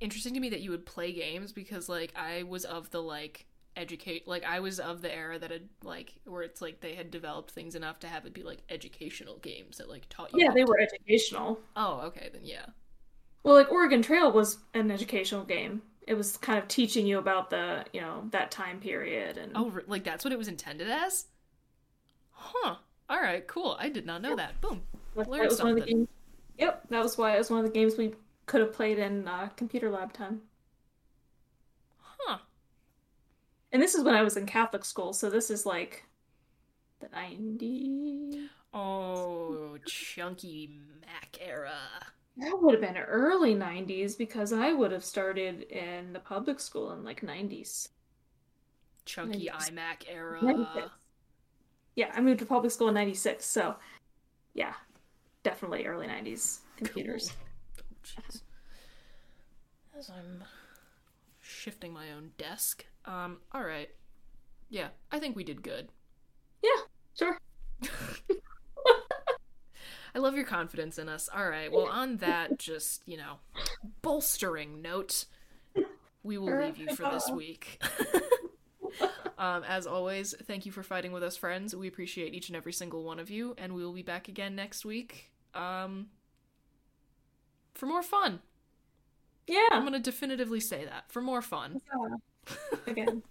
interesting to me that you would play games because like I was of the like educate like I was of the era that had like where it's like they had developed things enough to have it be like educational games that like taught you Yeah, they were educational. Oh, okay, then yeah. Well, like Oregon Trail was an educational game. It was kind of teaching you about the, you know, that time period and Oh, like that's what it was intended as? Huh. All right, cool. I did not know that. Boom. that learned was one of the games. Yep, that was why it was one of the games we could have played in uh, computer lab time. Huh. And this is when I was in Catholic school, so this is like the 90s. Oh, chunky Mac era. That would have been early 90s because I would have started in the public school in like 90s. Chunky Nice. iMac era. 96. Yeah, I moved to public school in 96, so yeah, definitely early 90s computers. Cool. Oh. As I'm shifting my own desk. Um, alright. Yeah, I think we did good. Yeah, sure. I love your confidence in us. Alright, well, on that just, you know, bolstering note, we will leave you for this week. um, as always, thank you for fighting with us, friends. We appreciate each and every single one of you, and we will be back again next week. Um, for more fun. Yeah. I'm gonna definitively say that for more fun. Again.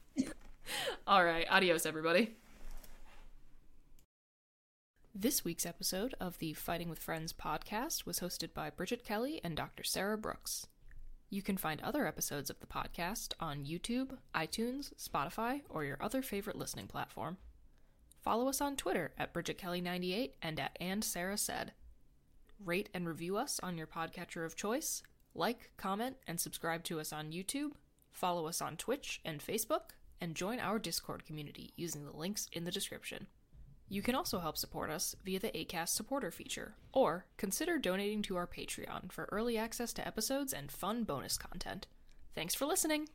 All right, adios, everybody. This week's episode of the Fighting with Friends podcast was hosted by Bridget Kelley and Dr. Sarah Brookes. You can find other episodes of the podcast on YouTube, iTunes, Spotify, or your other favorite listening platform. Follow us on Twitter at Bridget Kelley98 and at And Sarah Said. Rate and review us on your podcatcher of choice. Like, comment, and subscribe to us on YouTube. Follow us on Twitch and Facebook, and join our Discord community using the links in the description. You can also help support us via the ACAST supporter feature, or consider donating to our Patreon for early access to episodes and fun bonus content. Thanks for listening!